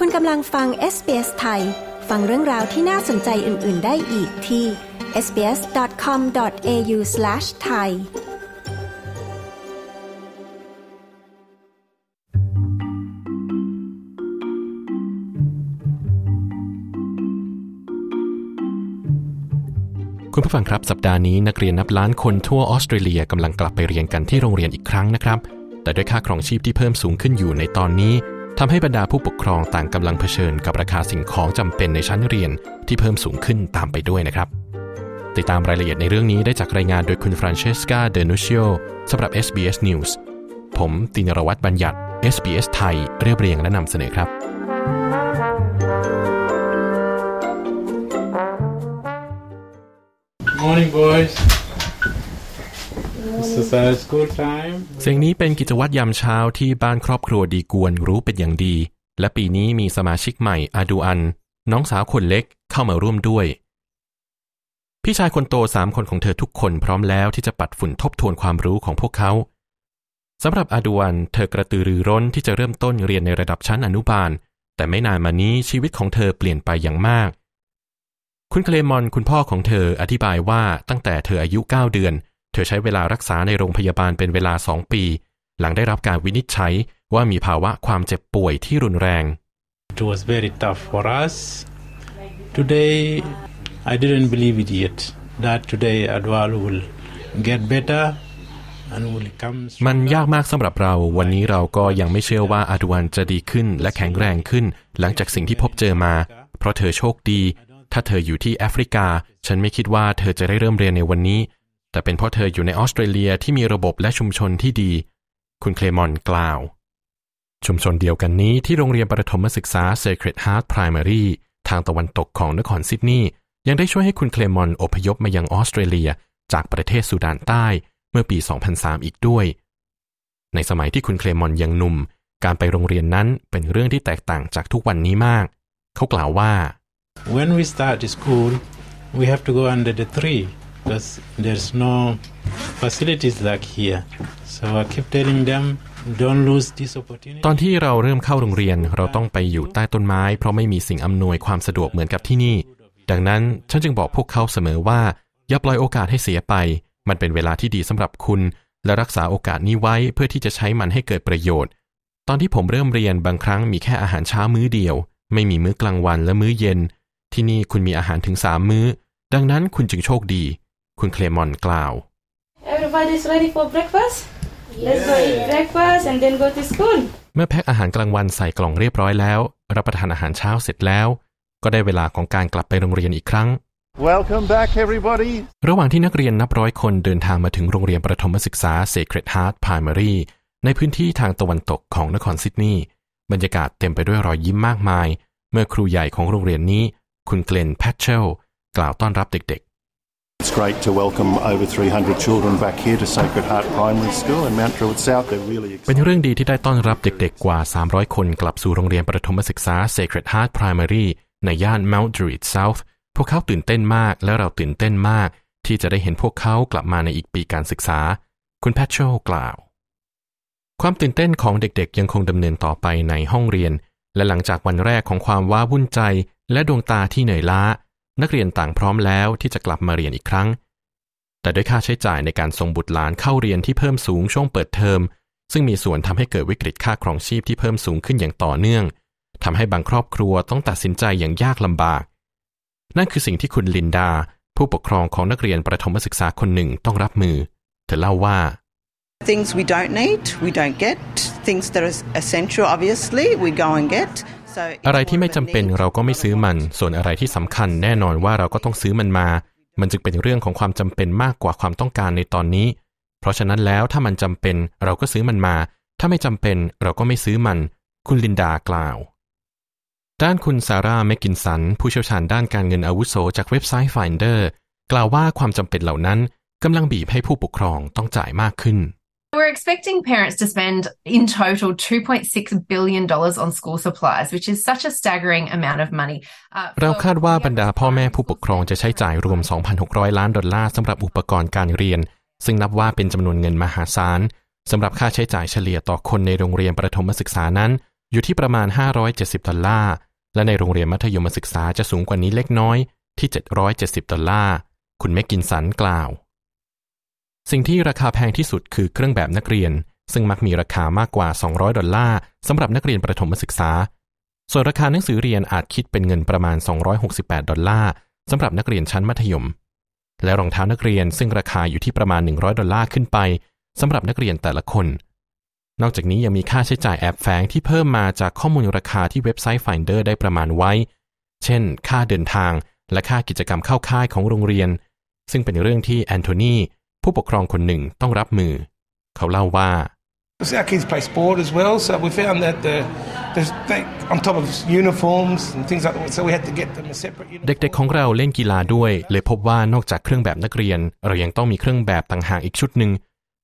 คุณกำลังฟัง SBS ไทย ฟังเรื่องราวที่น่าสนใจอื่น ๆ ได้อีกที่ sbs.com.au/thai คุณผู้ฟังครับ สัปดาห์นี้นักเรียนนับล้านคนทั่วออสเตรเลียกำลังกลับไปเรียนกันที่โรงเรียนอีกครั้งนะครับ แต่ด้วยค่าครองชีพที่เพิ่มสูงขึ้นอยู่ในตอนนี้ ทำให้บรรดาผู้ปกครองต่างกำลังเผชิญกับราคาสิ่งของจำเป็นในชั้นเรียนที่เพิ่มสูงขึ้นตามไปด้วยนะครับ ติดตามรายละเอียดในเรื่องนี้ได้จากรายงานโดยคุณฟรานเชสกาเดนูชิโอสำหรับ SBS News ผมตินรวัตรบัญญัติ SBS ไทยเรียบเรียงและนำเสนอครับ Morning, boys. This is our school time. เสียงนี้เป็นกิจวัตรยามเช้าที่บ้านครอบครัวดีกวนรู้เป็นอย่างดี และปีนี้มีสมาชิกใหม่อาดูอัน น้องสาวคนเล็กเข้ามาร่วมด้วย พี่ชายคนโตสามคนของเธอทุกคนพร้อมแล้วที่จะปัดฝุ่นทบทวนความรู้ของพวกเขาสำหรับอาดูอันเธอกระตือรือร้นที่จะเริ่มต้นเรียนในระดับชั้นอนุบาล แต่ไม่นานมานี้ชีวิตของเธอเปลี่ยนไปอย่างมากคุณเคลมอนคุณพ่อของเธออธิบายว่าตั้งแต่เธออายุ 9 เดือน ธอใช้เวลารักษาในโรงพยาบาลเป็นเวลาสองปี หลังได้รับการวินิจฉัยว่ามีภาวะความเจ็บป่วยที่รุนแรง It was very tough for us. Today, I didn't believe it yet that today Adwal will get better and will come. มันยากมากสำหรับเรา วันนี้เราก็ยังไม่เชื่อว่าอาดวันจะดีขึ้นและแข็งแรงขึ้น หลังจากสิ่งที่พบเจอมา เพราะเธอโชคดี ถ้าเธออยู่ที่แอฟริกา ฉันไม่คิดว่าเธอจะได้เริ่มเรียนในวันนี้ แต่เป็นเพราะเธออยู่ในออสเตรเลียที่มีระบบและชุมชนที่ดี คุณเคลมอนกล่าว ชุมชนเดียวกันนี้ที่โรงเรียนประถมศึกษา Sacred Heart Primary ทางตะวันตกของนครซิดนีย์ยังได้ช่วยให้คุณเคลมอนอพยพมายังออสเตรเลีย จากประเทศสุดานใต้เมื่อปี 2003 อีกด้วย ในสมัยที่คุณเคลมอนยังหนุ่ม การไปโรงเรียนนั้นเป็นเรื่องที่แตกต่างจากทุกวันนี้มาก เขากล่าวว่า When we start school, we have to go under the tree because there's no facilities like here. So I keep telling them, don't lose this opportunity. ตอนที่เราเริ่มเข้าโรงเรียนเราต้องไปอยู่ใต้ต้นไม้ เพราะไม่มีสิ่งอำนวยความสะดวกเหมือนกับที่นี่ ดังนั้นฉันจึงบอกพวกเขาเสมอว่าอย่าปล่อยโอกาสให้เสียไป มันเป็นเวลาที่ดีสำหรับคุณ และรักษาโอกาสนี้ไว้เพื่อที่จะใช้มันให้เกิดประโยชน์ ตอนที่ผมเริ่มเรียนบางครั้งมีแค่อาหารเช้ามื้อเดียว ไม่มีมื้อกลางวันและมื้อเย็น ที่นี่คุณมีอาหารถึงสามมื้อ ดังนั้นคุณจึงโชคดี คุณเคลมอนกล่าว Everybody's ready for breakfast? Let's go eat breakfast and then go to school. เมื่อแพ็คอาหารกลางวันใส่กล่องเรียบร้อยแล้ว รับประทานอาหารเช้าเสร็จแล้ว ก็ได้เวลาของการกลับไปโรงเรียนอีกครั้ง Welcome back, everybody. ระหว่างที่นักเรียนนับร้อยคนเดินทางมาถึงโรงเรียนประถมศึกษา Sacred Heart Primary ในพื้นที่ทางตะวันตกของนครซิดนีย์บรรยากาศเต็มไปด้วยรอยยิ้มมากมาย เมื่อครูใหญ่ของโรงเรียนนี้ คุณเกลนแพทเชลกล่าวต้อนรับเด็ก It's great to welcome over 300 children back here to Sacred Heart Primary School in Mount Druitt South. They're really ๆเป็น excited. เรื่องดีที่ได้ต้อนรับเด็กๆ กว่า 300 คนกลับสู่โรงเรียนประถมศึกษา Sacred Heart Primary ในย่าน Mount Druitt South พวกเขาตื่นเต้นมากและเราตื่นเต้นมาก ที่จะได้เห็นพวกเขากลับมาในอีกปีการศึกษา คุณแพทเชลกล่าว ความตื่นเต้นของเด็กๆ ยังคงดำเนินต่อไปในห้องเรียน และหลังจากวันแรกของความว้าวุ่นใจ และดวงตาที่เหนื่อยล้า นักเรียนต่างพร้อมแล้วที่จะกลับมาเรียนอีกครั้ง แต่ด้วยค่าใช้จ่ายในการส่งบุตรหลานเข้าเรียนที่เพิ่มสูงช่วงเปิดเทอม ซึ่งมีส่วนทำให้เกิดวิกฤตค่าครองชีพที่เพิ่มสูงขึ้นอย่างต่อเนื่องทำให้บางครอบครัวต้องตัดสินใจอย่างยากลำบาก นั่นคือสิ่งที่คุณลินดา ผู้ปกครองของนักเรียนประถมศึกษาคนหนึ่งต้องรับมือ เธอเล่าว่า Things we don't need, we don't get. Things that are essential, obviously, we go and get. อะไรที่ไม่จำเป็นเราก็ไม่ซื้อมัน ส่วนอะไรที่สำคัญแน่นอนว่าเราก็ต้องซื้อมันมา มันจึงเป็นเรื่องของความจำเป็นมากกว่าความต้องการในตอนนี้ เพราะฉะนั้นแล้วถ้ามันจำเป็นเราก็ซื้อมันมา ถ้าไม่จำเป็นเราก็ไม่ซื้อมัน คุณลินดากล่าว ด้านคุณซาร่าแมกกินสัน ผู้เชี่ยวชาญด้านการเงินอาวุโสจากเว็บไซต์ Finder กล่าวว่าความจำเป็นเหล่านั้นกำลังบีบให้ผู้ปกครองต้องจ่ายมากขึ้น We're expecting parents to spend in total $2.6 billion on school supplies, which is such a staggering amount of money. เราคาดว่าบรรดาพ่อแม่ผู้ปกครองจะใช้จ่ายรวม 2,600 ล้านดอลลาร์สำหรับอุปกรณ์การเรียน ซึ่งนับว่าเป็นจำนวนเงินมหาศาลสำหรับค่าใช้จ่ายเฉลี่ยต่อคนในโรงเรียนประถมศึกษานั้น อยู่ที่ประมาณ 570 ดอลลาร์ และในโรงเรียนมัธยมศึกษาจะสูงกว่านี้เล็กน้อยที่ 770 ดอลลาร์ คุณแมกกินสันกล่าว สิ่งที่ราคาแพงที่สุดคือเครื่องแบบนักเรียน ซึ่งมักมีราคามากกว่า 200 ดอลลาร์สำหรับนักเรียนประถมศึกษา ส่วนราคาหนังสือเรียนอาจคิดเป็นเงินประมาณ 268 ดอลลาร์สำหรับนักเรียนชั้นมัธยม และรองเท้านักเรียนซึ่งราคาอยู่ที่ประมาณ 100 ดอลลาร์ขึ้นไปสำหรับนักเรียนแต่ละคน นอกจากนี้ยังมีค่าใช้จ่ายแอบแฝงที่เพิ่มมาจากข้อมูลราคาที่เว็บไซต์ Finder ได้ประมาณไว้ เช่น ค่าเดินทางและค่ากิจกรรมเข้าค่ายของโรงเรียน ซึ่งเป็นเรื่องที่แอนโทนี ผู้ปกครองคนหนึ่งต้องรับมือ เขาเล่าว่า Our kids play sport as well, so we found that the, the they, on top of uniforms and things like that, so we had to get them a separate uniform. เด็กๆของเราเล่นกีฬาด้วย เลยพบว่านอกจากเครื่องแบบนักเรียน เรายังต้องมีเครื่องแบบต่างหากอีกชุดหนึ่ง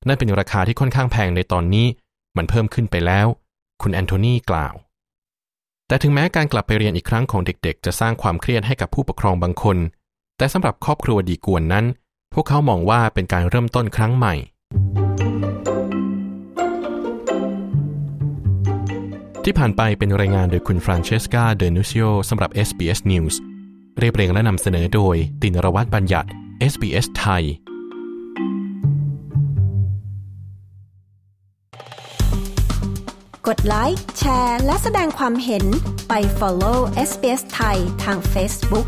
นั่นเป็นราคาที่ค่อนข้างแพงในตอนนี้ มันเพิ่มขึ้นไปแล้ว คุณแอนโทนีกล่าว แต่ถึงแม้การกลับไปเรียนอีกครั้งของเด็กๆ จะสร้างความเครียดให้กับผู้ปกครองบางคน แต่สำหรับครอบครัวดีกวนนั้น พวกเขามองว่าเป็นการเริ่มต้นครั้งใหม่ ที่ผ่านไปเป็นรายงานโดยคุณฟรานเชสกา เดนูซิโอสำหรับ SBS News เรียบเรียงและนำเสนอโดย ตินรวัตรบัญญัติ SBS ไทย กดไลค์ แชร์ และแสดงความเห็นไป follow SBS ไทยทาง Facebook